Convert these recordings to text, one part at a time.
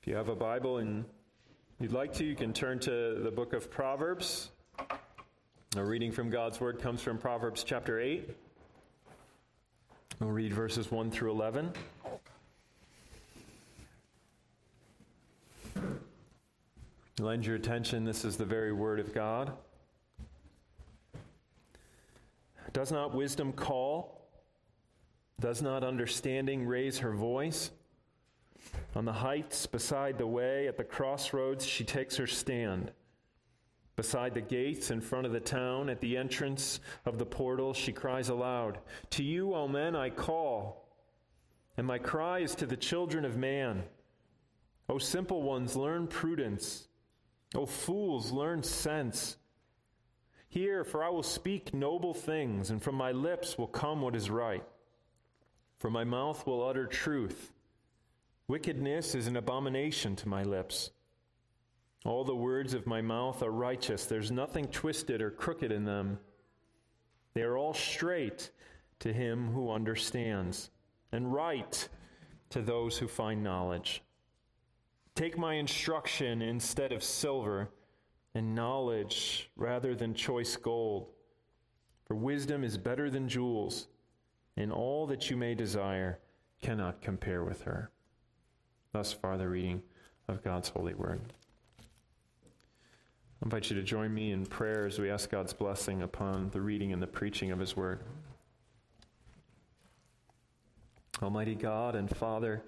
If you have a Bible and you'd like to, you can turn to the book of Proverbs. A reading from God's Word comes from Proverbs chapter 8. We'll read verses 1 through 11. Lend your attention, this is the very Word of God. Does not wisdom call? Does not understanding raise her voice? On the heights, beside the way, at the crossroads, she takes her stand. Beside the gates, in front of the town, at the entrance of the portal, she cries aloud To you, O men, I call, and my cry is to the children of man. O simple ones, learn prudence. O fools, learn sense. Hear, for I will speak noble things, and from my lips will come what is right. For my mouth will utter truth. Wickedness is an abomination to my lips. All the words of my mouth are righteous. There's nothing twisted or crooked in them. They are all straight to him who understands, and right to those who find knowledge. Take my instruction instead of silver, and knowledge rather than choice gold. For wisdom is better than jewels, and all that you may desire cannot compare with her. Thus far, the reading of God's holy word. I invite you to join me in prayer as we ask God's blessing upon the reading and the preaching of His word. Almighty God and Father,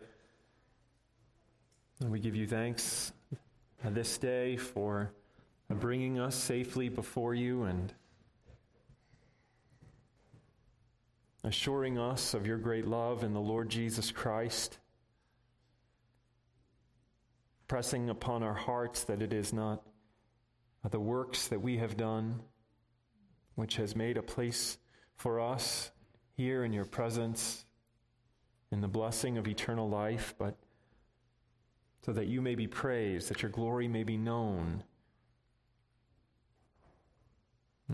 we give you thanks this day for bringing us safely before you and assuring us of your great love in the Lord Jesus Christ pressing upon our hearts that it is not the works that we have done which has made a place for us here in your presence in the blessing of eternal life, but so that you may be praised, that your glory may be known.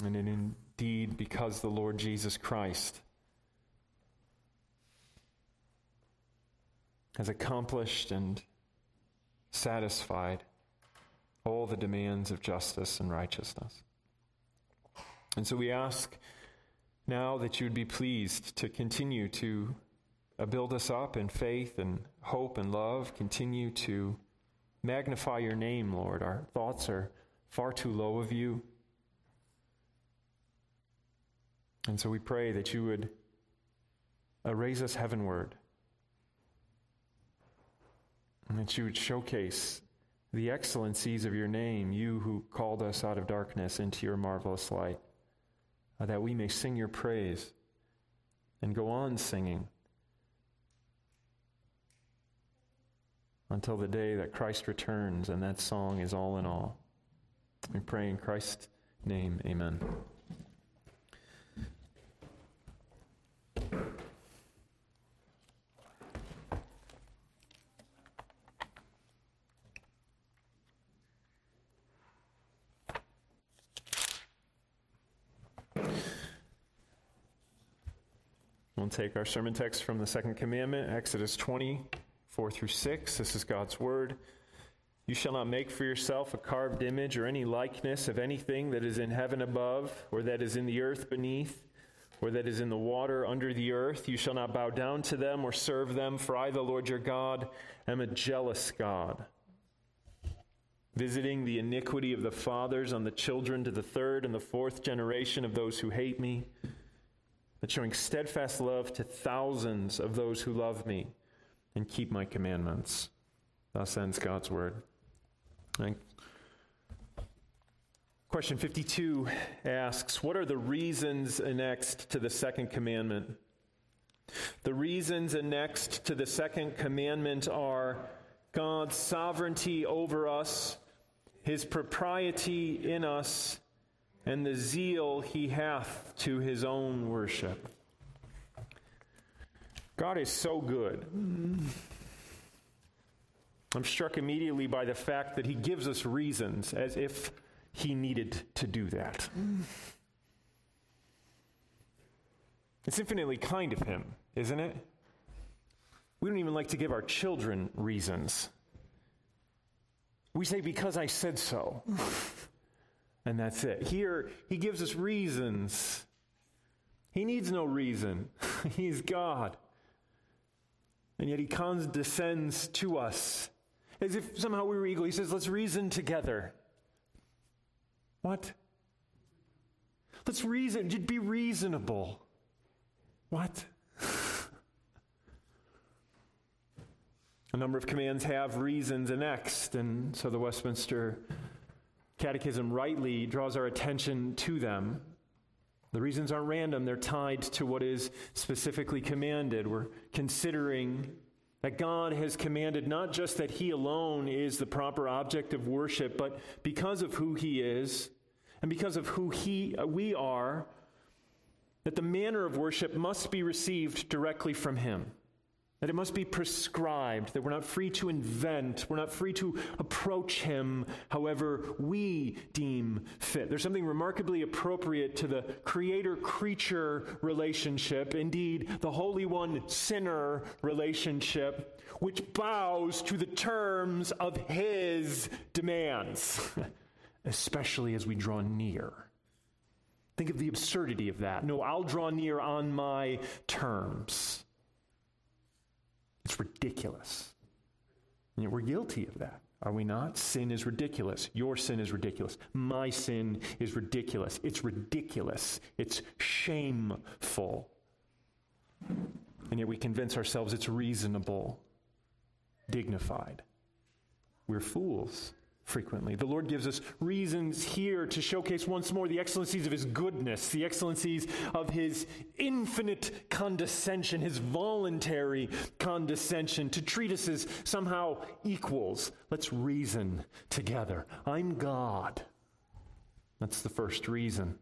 And indeed, because the Lord Jesus Christ has accomplished and satisfied all the demands of justice and righteousness. And so we ask now that you would be pleased to continue to uh, build us up in faith and hope and love, continue to magnify your name, Lord. Our thoughts are far too low of you. And so we pray that you would uh, raise us heavenward that you would showcase the excellencies of your name, you who called us out of darkness into your marvelous light, uh, that we may sing your praise and go on singing until the day that Christ returns and that song is all in all. We pray in Christ's name, amen. We'll take our sermon text from the second commandment, Exodus 20, 4 through 6. This is God's word. You shall not make for yourself a carved image or any likeness of anything that is in heaven above, or that is in the earth beneath, or that is in the water under the earth. You shall not bow down to them or serve them, for I, the Lord your God, am a jealous God, visiting the iniquity of the fathers on the children to the third and the fourth generation of those who hate me but showing steadfast love to thousands of those who love me and keep my commandments. Thus ends God's word. Question 52 asks What are the reasons annexed to the second commandment? The reasons annexed to the second commandment are God's sovereignty over us, his propriety in us, and the zeal he hath to his own worship. God is so good. I'm struck immediately by the fact that he gives us reasons as if he needed to do that. It's infinitely kind of him, isn't it? We don't even like to give our children reasons. We say, because I said so. and that's it. Here, he gives us reasons. He needs no reason. He's God. And yet he condescends to us as if somehow we were equal. He says, let's reason together. What? Let's reason, be reasonable. What? A number of commands have reasons annexed, and so the Westminster Catechism rightly draws our attention to them. The reasons aren't random, they're tied to what is specifically commanded. We're considering that God has commanded not just that He alone is the proper object of worship, but because of who He is and because of who he, uh, we are, that the manner of worship must be received directly from Him. That it must be prescribed, that we're not free to invent, we're not free to approach Him however we deem fit. There's something remarkably appropriate to the creator creature relationship, indeed, the Holy One sinner relationship, which bows to the terms of His demands, especially as we draw near. Think of the absurdity of that. No, I'll draw near on my terms. It's ridiculous. And yet we're guilty of that, are we not? Sin is ridiculous. Your sin is ridiculous. My sin is ridiculous. It's ridiculous. It's shameful. And yet we convince ourselves it's reasonable, dignified. We're fools frequently. The Lord gives us reasons here to showcase once more the excellencies of His goodness, the excellencies of His infinite condescension, His voluntary condescension, to treat us as somehow equals. Let's reason together. I'm God. That's the first reason.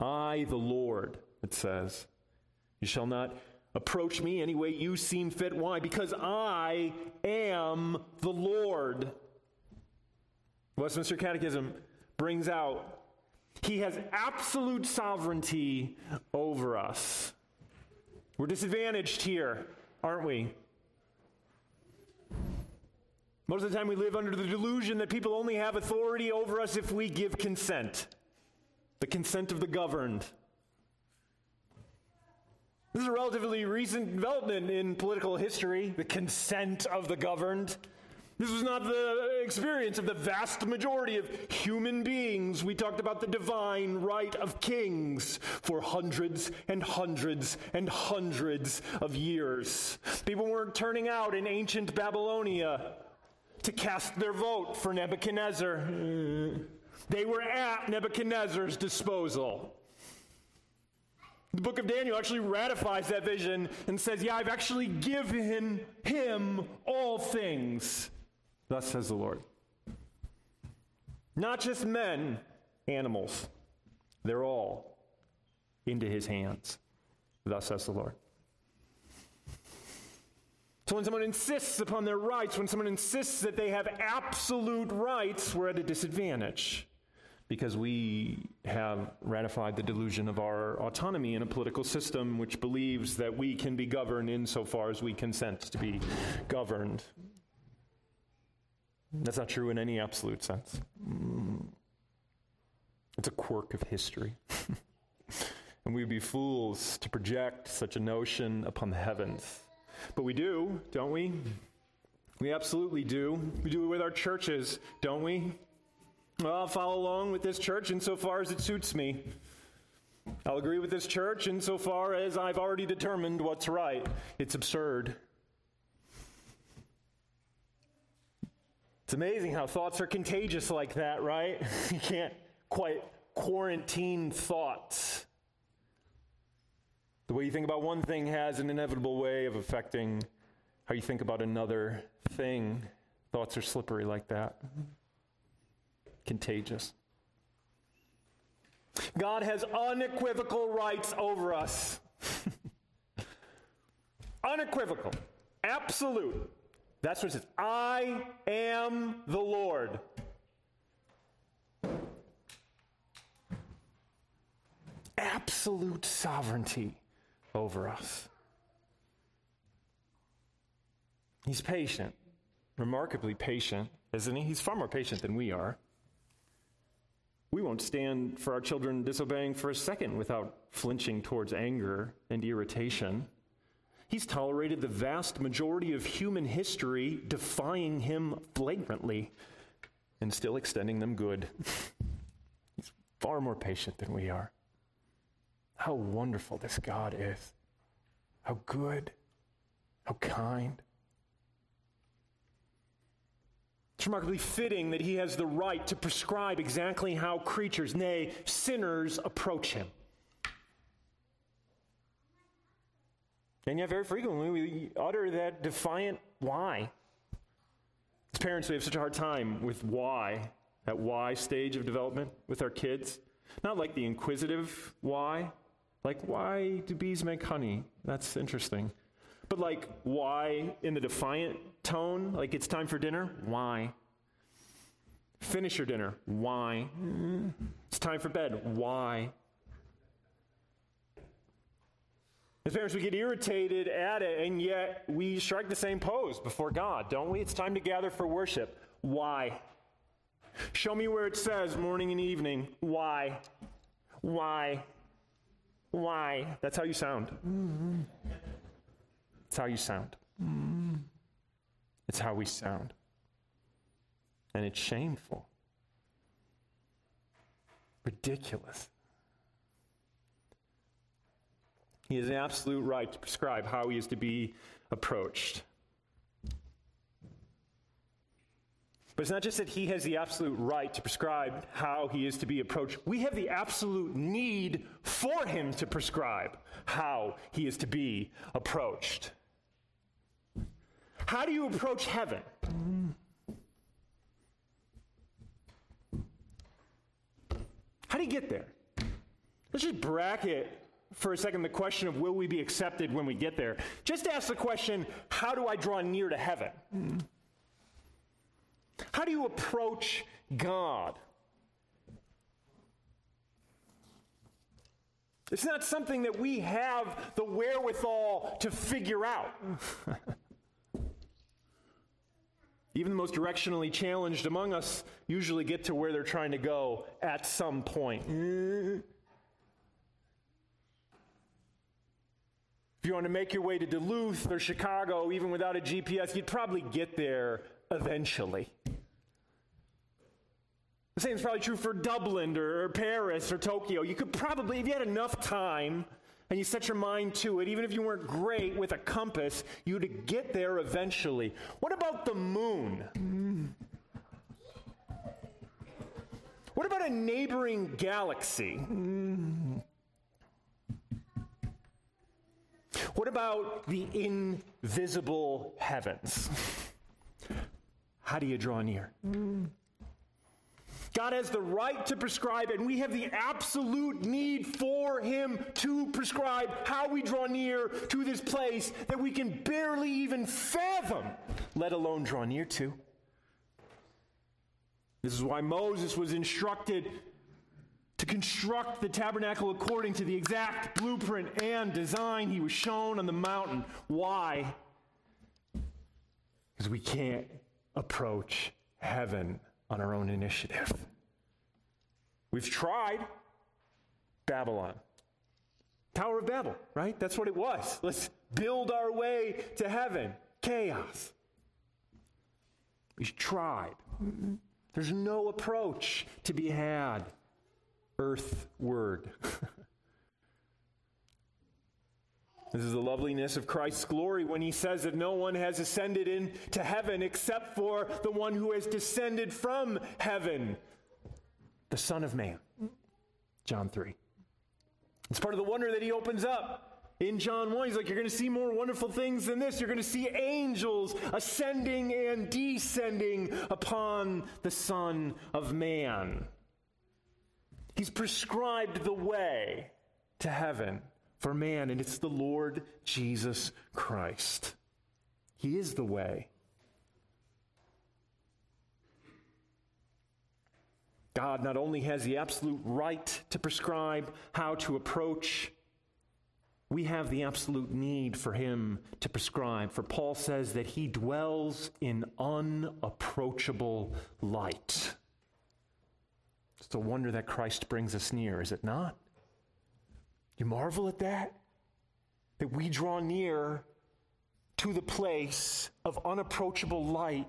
I, the Lord, it says. You shall not approach me any way you seem fit. Why? Because I am the Lord. Westminster Catechism brings out he has absolute sovereignty over us. We're disadvantaged here, aren't we? Most of the time, we live under the delusion that people only have authority over us if we give consent the consent of the governed. This is a relatively recent development in political history the consent of the governed. This was not the experience of the vast majority of human beings. We talked about the divine right of kings for hundreds and hundreds and hundreds of years. People weren't turning out in ancient Babylonia to cast their vote for Nebuchadnezzar. They were at Nebuchadnezzar's disposal. The book of Daniel actually ratifies that vision and says, Yeah, I've actually given him all things. Thus says the Lord. Not just men, animals. They're all into his hands. Thus says the Lord. So when someone insists upon their rights, when someone insists that they have absolute rights, we're at a disadvantage because we have ratified the delusion of our autonomy in a political system which believes that we can be governed insofar as we consent to be governed. That's not true in any absolute sense. Mm. It's a quirk of history. and we'd be fools to project such a notion upon the heavens. But we do, don't we? We absolutely do. We do it with our churches, don't we? Well, I'll follow along with this church insofar as it suits me. I'll agree with this church insofar as I've already determined what's right. It's absurd. It's amazing how thoughts are contagious like that, right? you can't quite quarantine thoughts. The way you think about one thing has an inevitable way of affecting how you think about another thing. Thoughts are slippery like that, contagious. God has unequivocal rights over us. unequivocal, absolute. That's what it says. I am the Lord. Absolute sovereignty over us. He's patient. remarkably patient, isn't he? He's far more patient than we are. We won't stand for our children disobeying for a second without flinching towards anger and irritation. He's tolerated the vast majority of human history, defying him flagrantly and still extending them good. He's far more patient than we are. How wonderful this God is. How good. How kind. It's remarkably fitting that he has the right to prescribe exactly how creatures, nay, sinners, approach him. And yet, very frequently, we utter that defiant why. As parents, we have such a hard time with why, that why stage of development with our kids. Not like the inquisitive why, like why do bees make honey? That's interesting. But like why in the defiant tone, like it's time for dinner? Why? Finish your dinner. Why? It's time for bed. Why? As parents, we get irritated at it, and yet we strike the same pose before God, don't we? It's time to gather for worship. Why? Show me where it says morning and evening. Why? Why? Why? That's how you sound. It's how you sound. It's how we sound. And it's shameful, ridiculous. He has an absolute right to prescribe how he is to be approached. But it's not just that he has the absolute right to prescribe how he is to be approached. We have the absolute need for him to prescribe how he is to be approached. How do you approach heaven? How do you get there? Let's just bracket for a second the question of will we be accepted when we get there. Just ask the question how do I draw near to heaven? How do you approach God? It's not something that we have the wherewithal to figure out. Even the most directionally challenged among us usually get to where they're trying to go at some point. If you want to make your way to Duluth or Chicago, even without a GPS, you'd probably get there eventually. The same is probably true for Dublin or Paris or Tokyo. You could probably, if you had enough time and you set your mind to it, even if you weren't great with a compass, you'd get there eventually. What about the moon? What about a neighboring galaxy? What about the invisible heavens? How do you draw near? God has the right to prescribe, and we have the absolute need for Him to prescribe how we draw near to this place that we can barely even fathom, let alone draw near to. This is why Moses was instructed to construct the tabernacle according to the exact blueprint and design he was shown on the mountain. Why? Because we can't approach heaven on our own initiative. We've tried Babylon. Tower of Babel, right? That's what it was. Let's build our way to heaven. Chaos. We've tried. There's no approach to be had earthward. This is the loveliness of Christ's glory when he says that no one has ascended into heaven except for the one who has descended from heaven, the Son of Man. John 3. It's part of the wonder that he opens up in John 1. He's like, You're going to see more wonderful things than this. You're going to see angels ascending and descending upon the Son of Man. He's prescribed the way to heaven for man, and it's the Lord Jesus Christ. He is the way. God not only has the absolute right to prescribe how to approach we have the absolute need for him to prescribe. For Paul says that he dwells in unapproachable light. It's a wonder that Christ brings us near, is it not? You marvel at that? That we draw near to the place of unapproachable light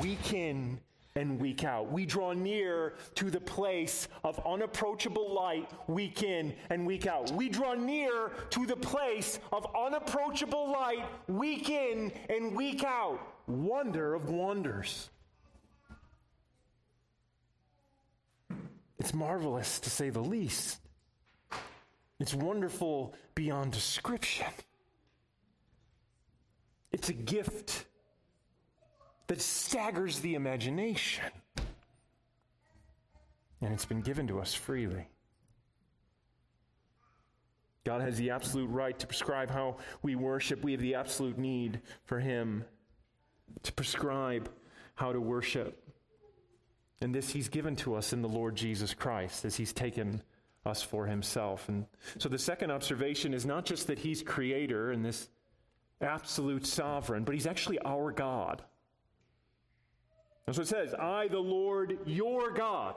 week in and week out. We draw near to the place of unapproachable light week in and week out. We draw near to the place of unapproachable light week in and week out. Wonder of wonders. It's marvelous to say the least. It's wonderful beyond description. It's a gift that staggers the imagination. And it's been given to us freely. God has the absolute right to prescribe how we worship. We have the absolute need for Him to prescribe how to worship. And this He's given to us in the Lord Jesus Christ as He's taken us for Himself. And so the second observation is not just that He's creator and this absolute sovereign, but He's actually our God. That's what it says I, the Lord, your God.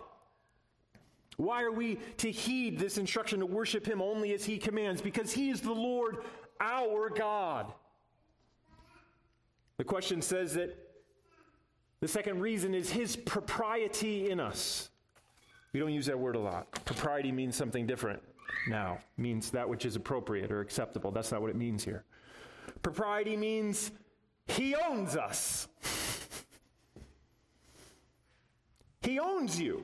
Why are we to heed this instruction to worship Him only as He commands? Because He is the Lord, our God. The question says that the second reason is His propriety in us. We don't use that word a lot. Propriety means something different now, means that which is appropriate or acceptable. That's not what it means here. Propriety means He owns us. He owns you.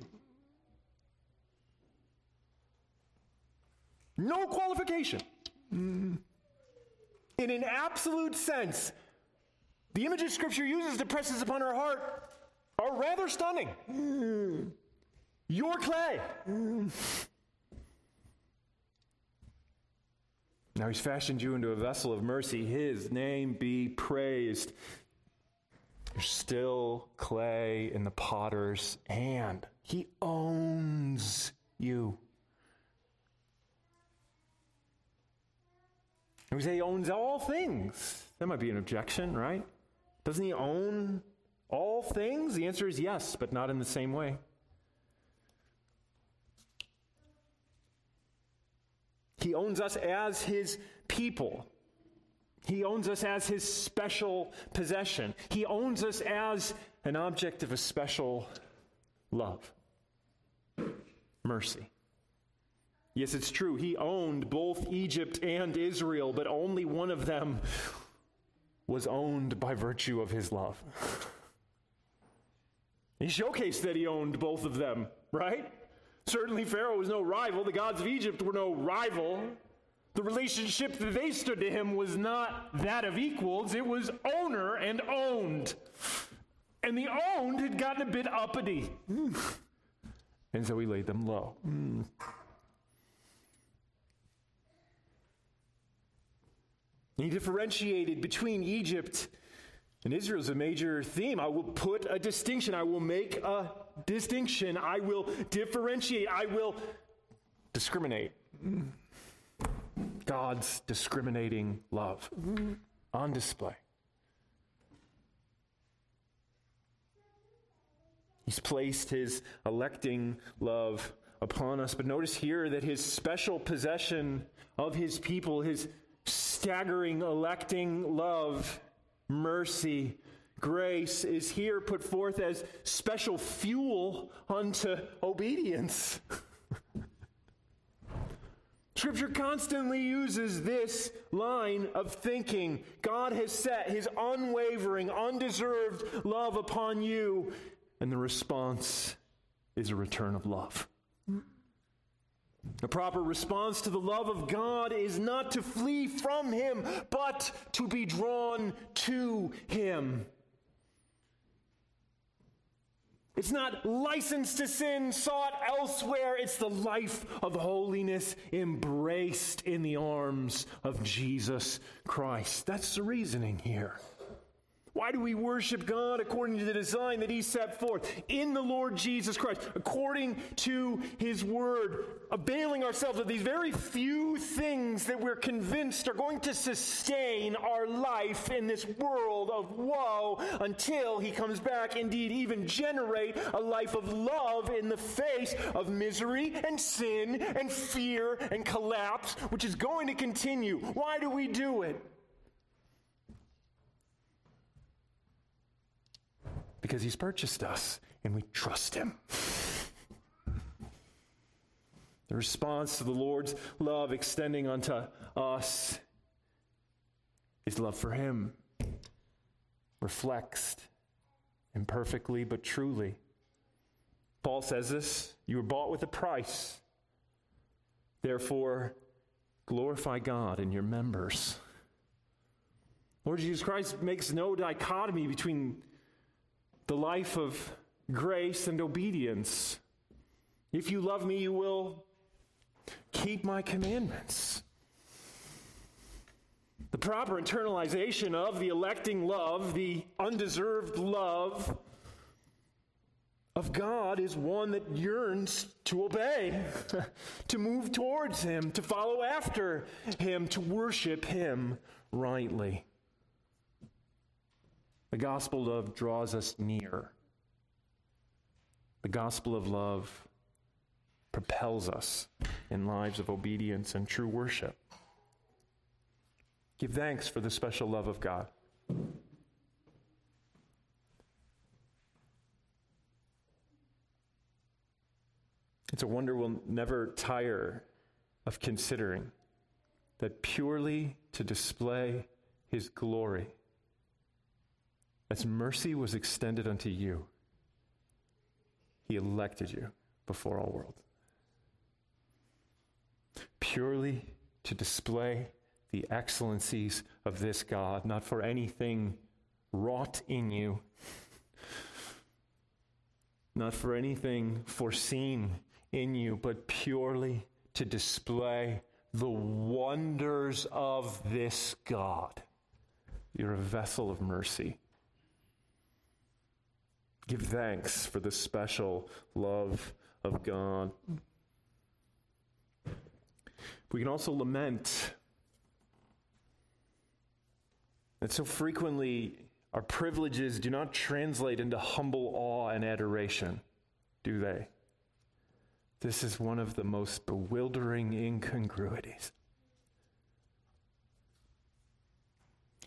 No qualification. In an absolute sense, the images Scripture uses to press this upon our heart are rather stunning. Your clay. Now he's fashioned you into a vessel of mercy. His name be praised. You're still clay in the potter's hand. He owns you. And we say he owns all things. That might be an objection, right? Doesn't he own all things? The answer is yes, but not in the same way. He owns us as his people. He owns us as his special possession. He owns us as an object of a special love, mercy. Yes, it's true. He owned both Egypt and Israel, but only one of them was owned by virtue of his love. He showcased that he owned both of them, right? Certainly, Pharaoh was no rival. The gods of Egypt were no rival. The relationship that they stood to him was not that of equals, it was owner and owned. And the owned had gotten a bit uppity. And so he laid them low. Mm. He differentiated between Egypt and Israel is a major theme. I will put a distinction. I will make a distinction. I will differentiate. I will discriminate. God's discriminating love on display. He's placed his electing love upon us. But notice here that his special possession of his people, his staggering electing love, mercy, grace, is here put forth as special fuel unto obedience. Scripture constantly uses this line of thinking. God has set his unwavering, undeserved love upon you, and the response is a return of love. The proper response to the love of God is not to flee from him, but to be drawn to him. It's not license to sin sought elsewhere. It's the life of holiness embraced in the arms of Jesus Christ. That's the reasoning here. Why do we worship God according to the design that He set forth in the Lord Jesus Christ, according to His Word, availing ourselves of these very few things that we're convinced are going to sustain our life in this world of woe until He comes back, indeed, even generate a life of love in the face of misery and sin and fear and collapse, which is going to continue? Why do we do it? Because he's purchased us and we trust him. The response to the Lord's love extending unto us is love for him, reflects imperfectly but truly. Paul says this you were bought with a price. Therefore, glorify God in your members. Lord Jesus Christ makes no dichotomy between the life of grace and obedience. If you love me, you will keep my commandments. The proper internalization of the electing love, the undeserved love of God, is one that yearns to obey, to move towards Him, to follow after Him, to worship Him rightly. The gospel of love draws us near. The gospel of love propels us in lives of obedience and true worship. Give thanks for the special love of God. It's a wonder we'll never tire of considering that purely to display his glory as mercy was extended unto you, he elected you before all world. Purely to display the excellencies of this God, not for anything wrought in you, not for anything foreseen in you, but purely to display the wonders of this God. You're a vessel of mercy Give thanks for the special love of God. We can also lament that so frequently our privileges do not translate into humble awe and adoration, do they? This is one of the most bewildering incongruities.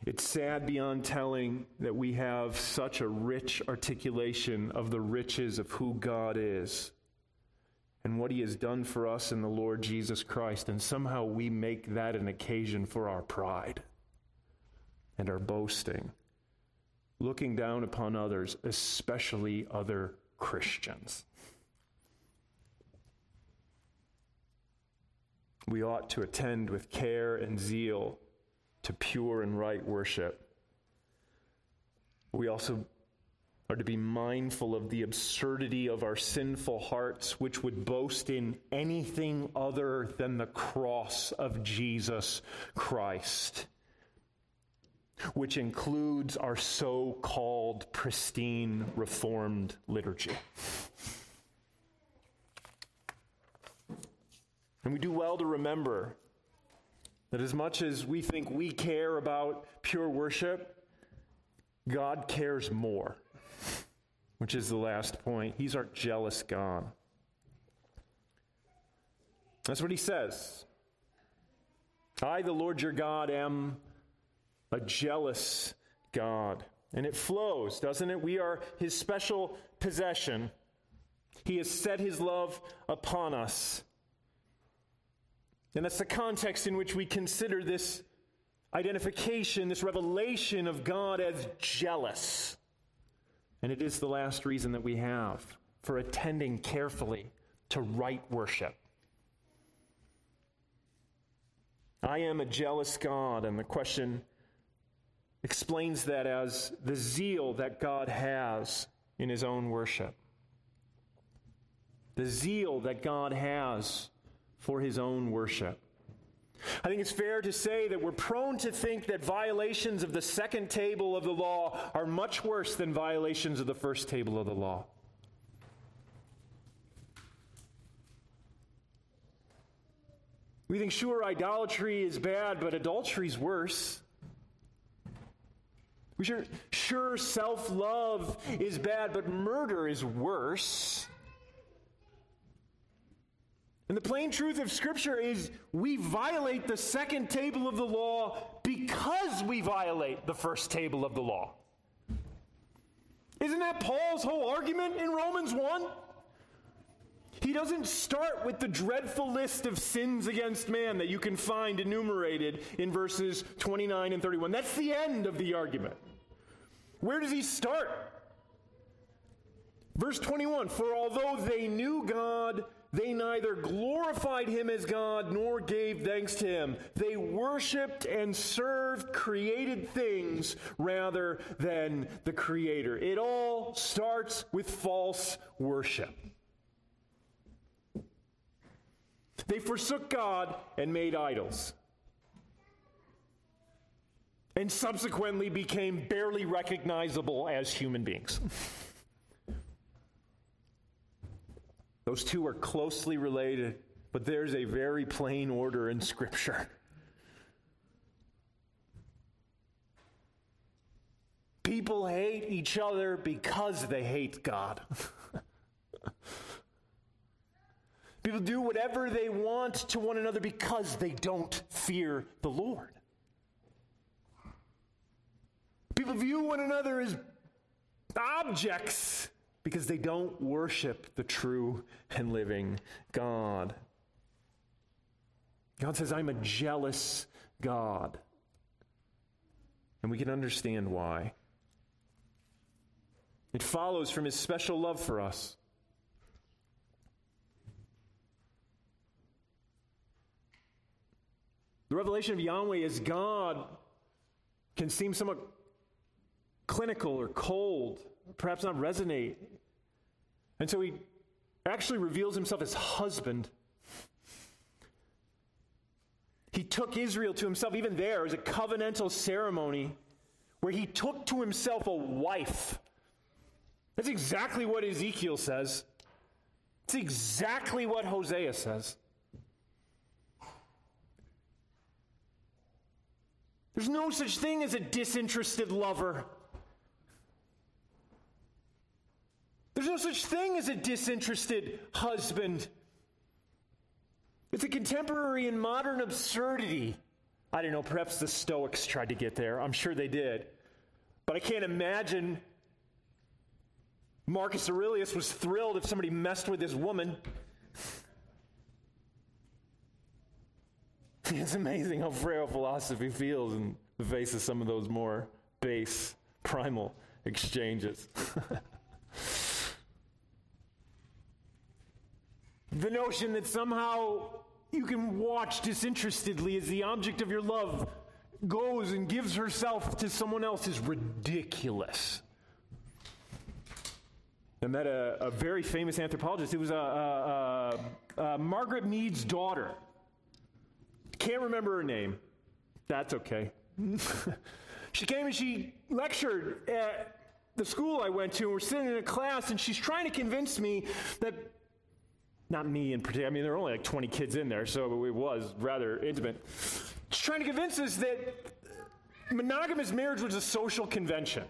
It's sad beyond telling that we have such a rich articulation of the riches of who God is and what He has done for us in the Lord Jesus Christ, and somehow we make that an occasion for our pride and our boasting, looking down upon others, especially other Christians. We ought to attend with care and zeal to pure and right worship. We also are to be mindful of the absurdity of our sinful hearts, which would boast in anything other than the cross of Jesus Christ, which includes our so called pristine Reformed liturgy. And we do well to remember that as much as we think we care about pure worship, God cares more, which is the last point. He's our jealous God. That's what he says. I, the Lord your God, am a jealous God. And it flows, doesn't it? We are his special possession. He has set his love upon us. And that's the context in which we consider this identification, this revelation of God as jealous. And it is the last reason that we have for attending carefully to right worship. I am a jealous God, and the question explains that as the zeal that God has in his own worship. The zeal that God has for his own worship. I think it's fair to say that we're prone to think that violations of the second table of the law are much worse than violations of the first table of the law. We think, sure, idolatry is bad, but adultery is worse. We sure, sure self love is bad, but murder is worse. And the plain truth of Scripture is we violate the second table of the law because we violate the first table of the law. Isn't that Paul's whole argument in Romans 1? He doesn't start with the dreadful list of sins against man that you can find enumerated in verses 29 and 31. That's the end of the argument. Where does he start? Verse 21 For although they knew God, they neither glorified him as God nor gave thanks to him. They worshiped and served created things rather than the Creator. It all starts with false worship. They forsook God and made idols. And subsequently became barely recognizable as human beings. Those two are closely related, but there's a very plain order in Scripture. People hate each other because they hate God. People do whatever they want to one another because they don't fear the Lord. People view one another as objects because they don't worship the true and living God. God says, I'm a jealous God. And we can understand why. It follows from his special love for us. The revelation of Yahweh as God can seem somewhat clinical or cold, perhaps not resonate. And so he actually reveals himself as husband. He took Israel to himself, even there, as a covenantal ceremony where he took to himself a wife. That's exactly what Ezekiel says. It's exactly what Hosea says. There's no such thing as a disinterested lover. There's no such thing as a disinterested husband. It's a contemporary and modern absurdity. I don't know, perhaps the Stoics tried to get there. I'm sure they did. But I can't imagine Marcus Aurelius was thrilled if somebody messed with his woman. It's amazing how frail philosophy feels in the face of some of those more base, primal exchanges. the notion that somehow you can watch disinterestedly as the object of your love goes and gives herself to someone else is ridiculous. I met a, a very famous anthropologist. It was a, a, Margaret Mead's daughter. Can't remember her name. That's okay. she came and she lectured at the school I went to, and we're sitting in a class, and she's trying to convince me that, not me in particular, I mean, there were only like 20 kids in there, so it was rather intimate. She's trying to convince us that monogamous marriage was a social convention.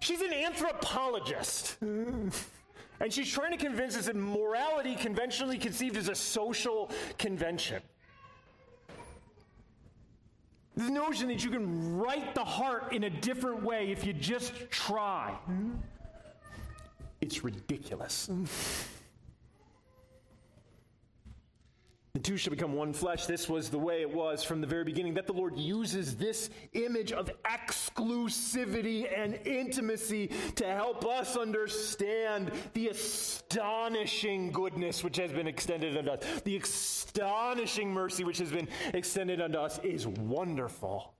She's an anthropologist. And she's trying to convince us that morality, conventionally conceived, is a social convention. The notion that you can write the heart in a different way if you just try. It's ridiculous. The two shall become one flesh. This was the way it was from the very beginning. That the Lord uses this image of exclusivity and intimacy to help us understand the astonishing goodness which has been extended unto us. The astonishing mercy which has been extended unto us is wonderful.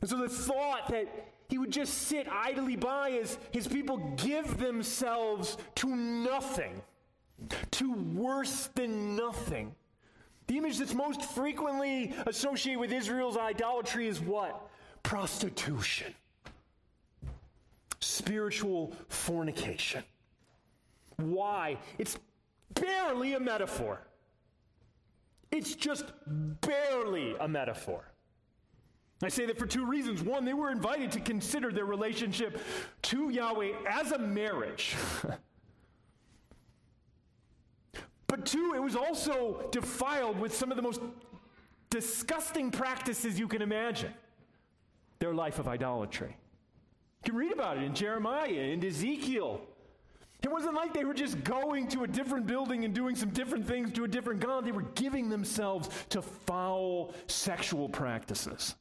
And so the thought that he would just sit idly by as his people give themselves to nothing, to worse than nothing The image that's most frequently associated with Israel's idolatry is what? Prostitution, spiritual fornication. Why? It's barely a metaphor. It's just barely a metaphor. I say that for two reasons. One, they were invited to consider their relationship to Yahweh as a marriage. but two, it was also defiled with some of the most disgusting practices you can imagine their life of idolatry. You can read about it in Jeremiah and Ezekiel. It wasn't like they were just going to a different building and doing some different things to a different God. They were giving themselves to foul sexual practices.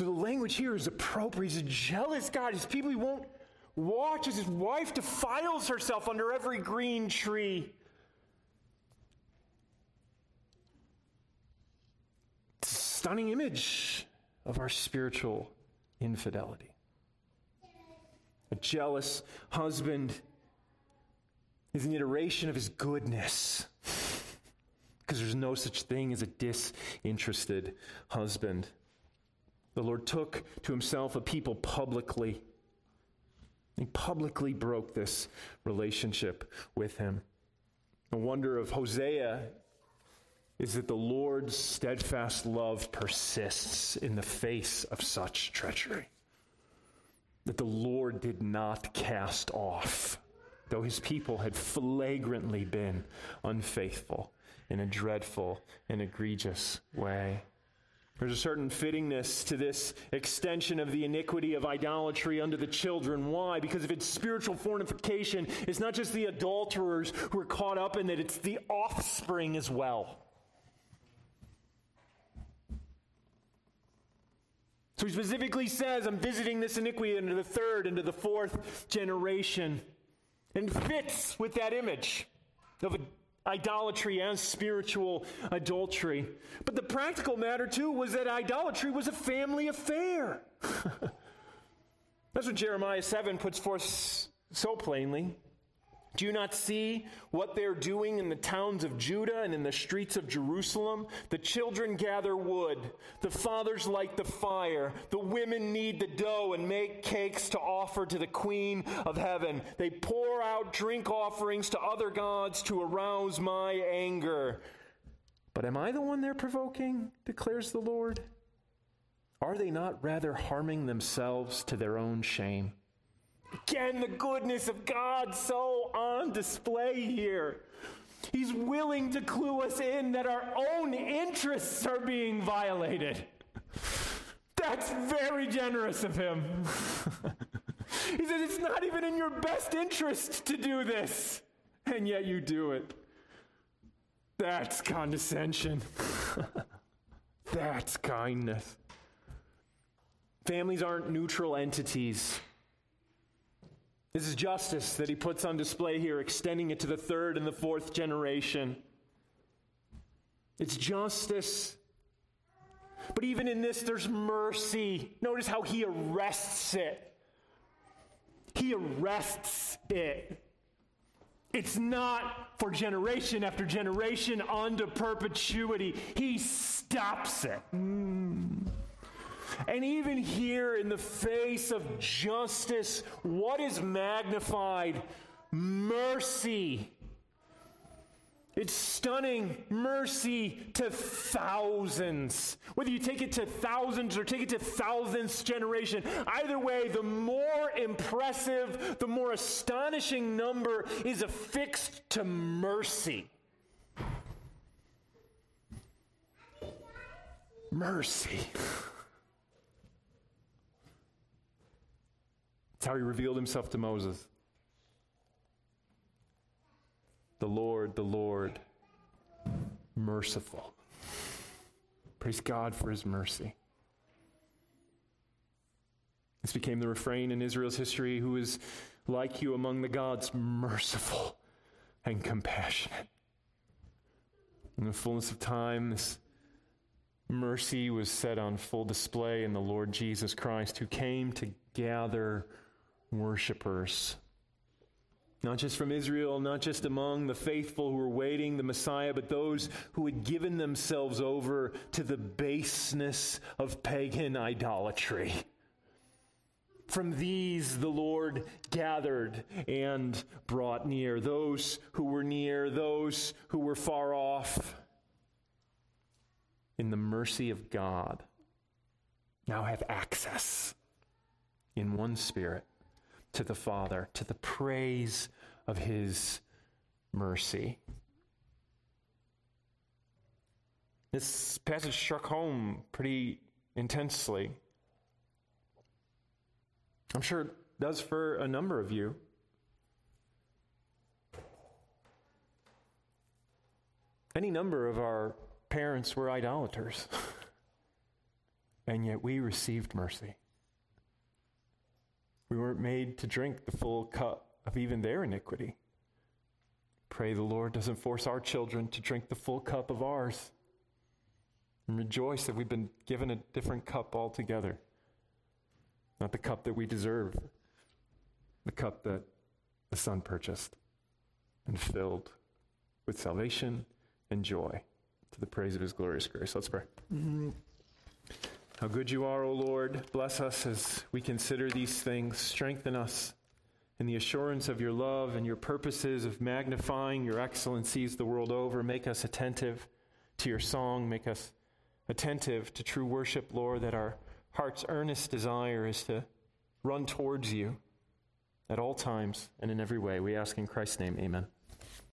So the language here is appropriate. He's a jealous God. He's people he won't watch as his wife defiles herself under every green tree. Stunning image of our spiritual infidelity. A jealous husband is an iteration of his goodness. Because there's no such thing as a disinterested husband. The Lord took to himself a people publicly. He publicly broke this relationship with him. The wonder of Hosea is that the Lord's steadfast love persists in the face of such treachery. That the Lord did not cast off, though his people had flagrantly been unfaithful in a dreadful and egregious way. There's a certain fittingness to this extension of the iniquity of idolatry unto the children. Why? Because if it's spiritual fornication, it's not just the adulterers who are caught up in it, it's the offspring as well. So he specifically says, I'm visiting this iniquity into the third, into the fourth generation. And fits with that image of idolatry and spiritual adultery. But the practical matter, too, was that idolatry was a family affair. That's what Jeremiah 7 puts forth so plainly. Do you not see what they're doing in the towns of Judah and in the streets of Jerusalem? The children gather wood, the fathers light the fire, the women knead the dough and make cakes to offer to the Queen of heaven. They pour out drink offerings to other gods to arouse my anger. But am I the one they're provoking? declares the Lord. Are they not rather harming themselves to their own shame? Again, the goodness of God so on display here. He's willing to clue us in that our own interests are being violated. That's very generous of him. he says it's not even in your best interest to do this, and yet you do it. That's condescension. That's kindness. Families aren't neutral entities. This is justice that he puts on display here, extending it to the third and the fourth generation. It's justice. But even in this, there's mercy. Notice how he arrests it. He arrests it. It's not for generation after generation unto perpetuity. He stops it. Mm. And even here, in the face of justice, what is magnified? Mercy. It's stunning mercy to thousands. Whether you take it to thousands or take it to thousandth generation, either way, the more impressive, the more astonishing number is affixed to mercy. Mercy. That's how he revealed himself to Moses. The Lord, the Lord, merciful. Praise God for his mercy. This became the refrain in Israel's history who is like you among the gods, merciful and compassionate. In the fullness of time, this mercy was set on full display in the Lord Jesus Christ, who came to gather worshippers Not just from Israel, not just among the faithful who were waiting the Messiah, but those who had given themselves over to the baseness of pagan idolatry. From these the Lord gathered and brought near those who were near, those who were far off. In the mercy of God, now have access in one spirit to the Father, to the praise of his mercy. This passage struck home pretty intensely. I'm sure it does for a number of you. Any number of our parents were idolaters, and yet we received mercy. We weren't made to drink the full cup of even their iniquity. Pray the Lord doesn't force our children to drink the full cup of ours. And rejoice that we've been given a different cup altogether. Not the cup that we deserve, the cup that the Son purchased and filled with salvation and joy to the praise of his glorious grace. Let's pray. Mm-hmm. How good you are, O Lord. Bless us as we consider these things. Strengthen us in the assurance of your love and your purposes of magnifying your excellencies the world over. Make us attentive to your song. Make us attentive to true worship, Lord, that our heart's earnest desire is to run towards you at all times and in every way. We ask in Christ's name, amen.